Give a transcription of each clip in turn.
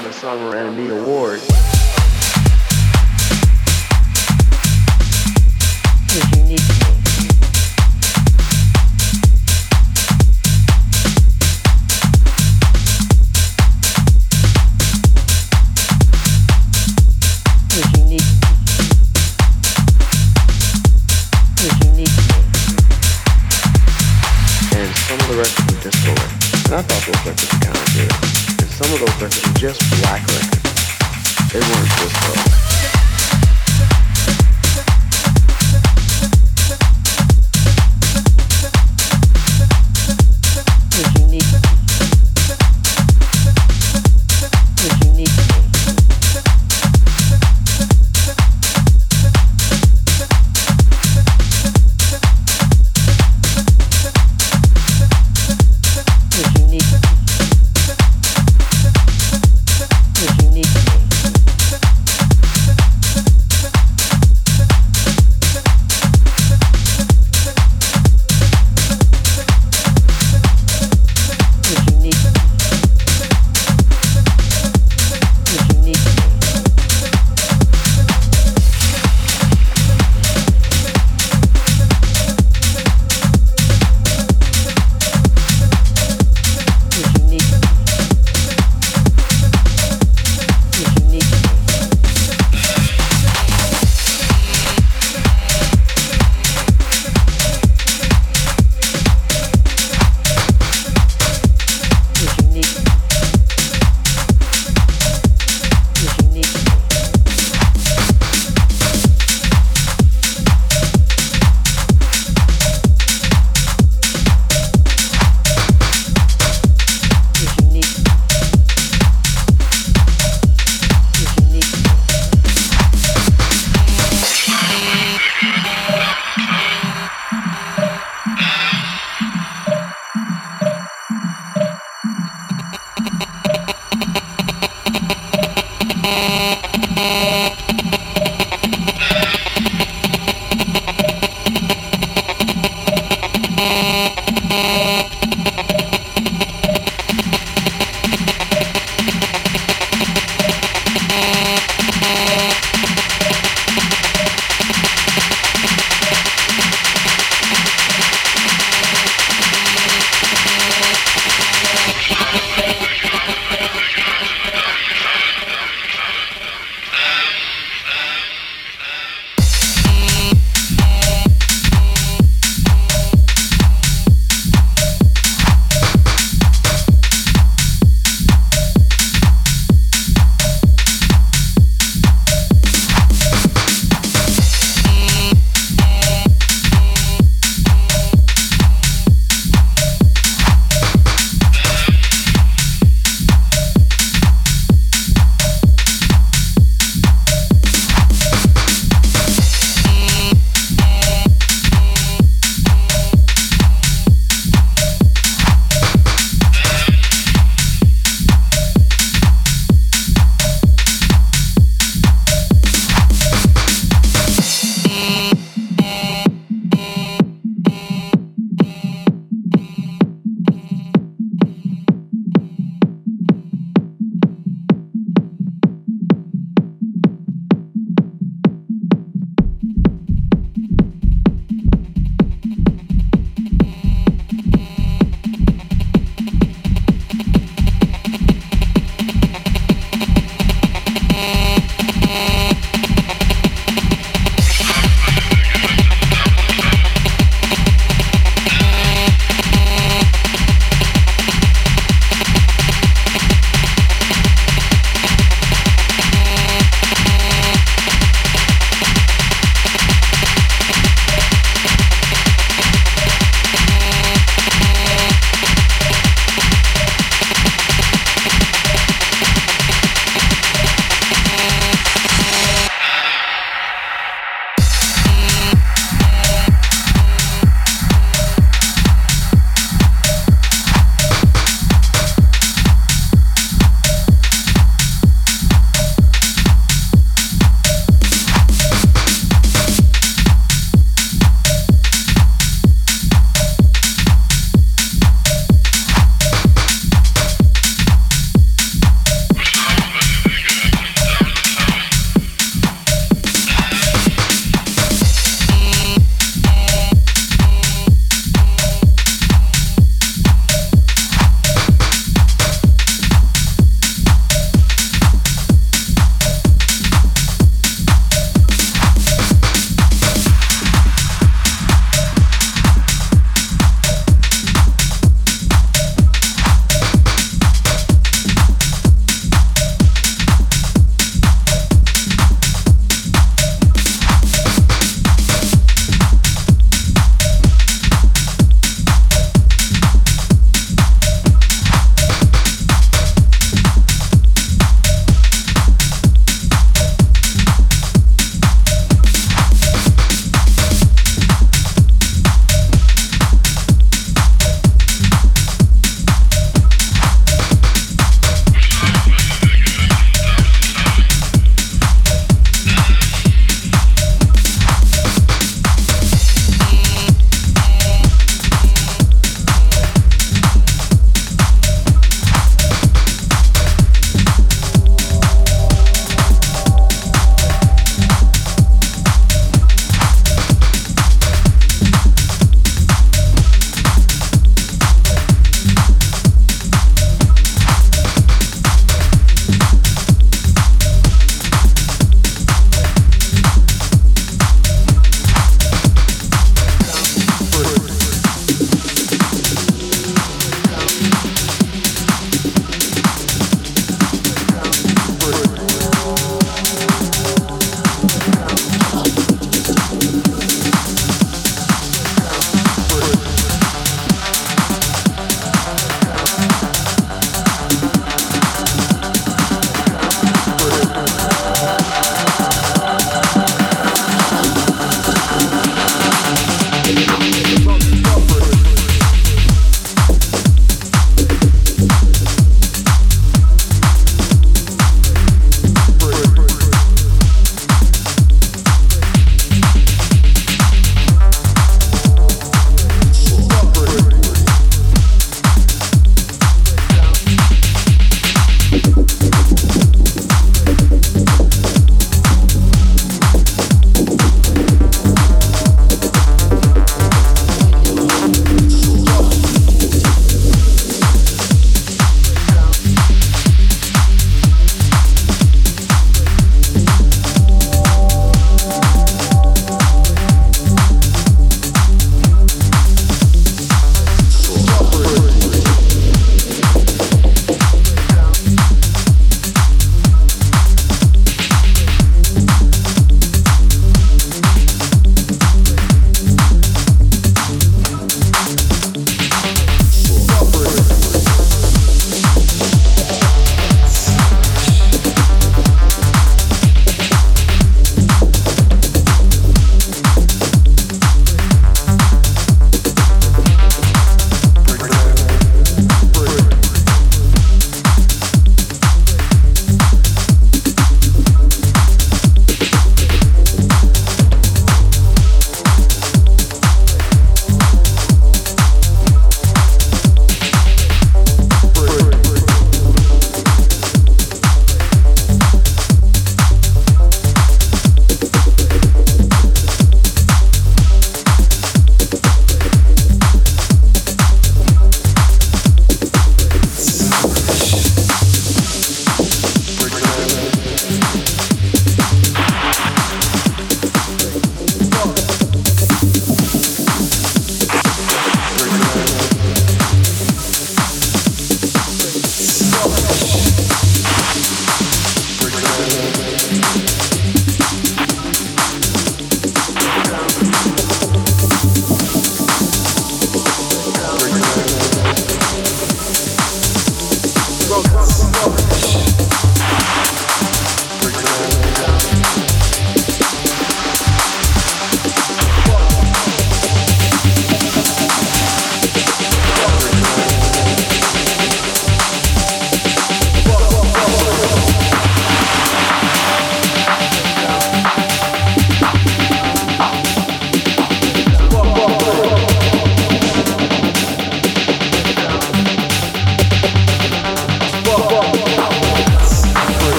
on the Summer Emmy Award. His unique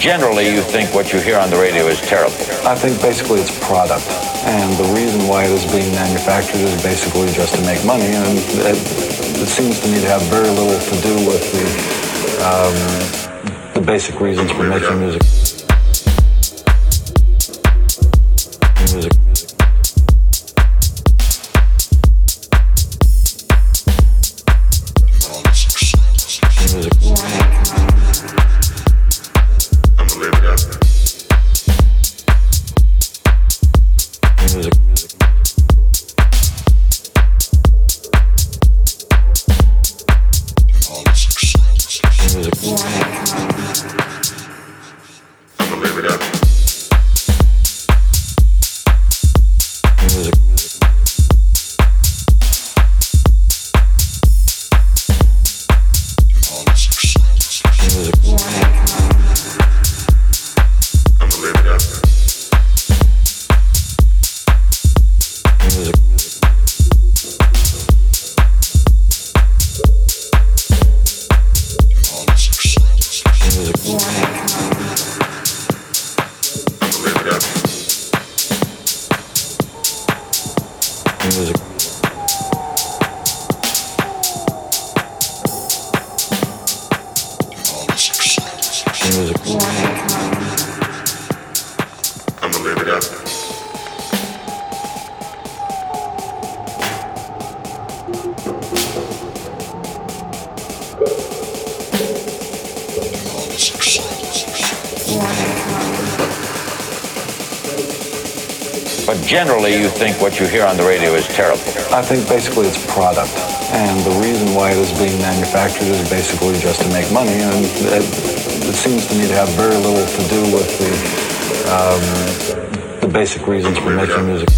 generally you think what you hear on the radio is terrible? I think basically it's product. And the reason why it is being manufactured is basically just to make money. And it, it seems to me to have very little to do with the, um, the basic reasons for making music. Generally you think what you hear on the radio is terrible? I think basically it's product. And the reason why it is being manufactured is basically just to make money. And it, it seems to me to have very little to do with the, um, the basic reasons for making music.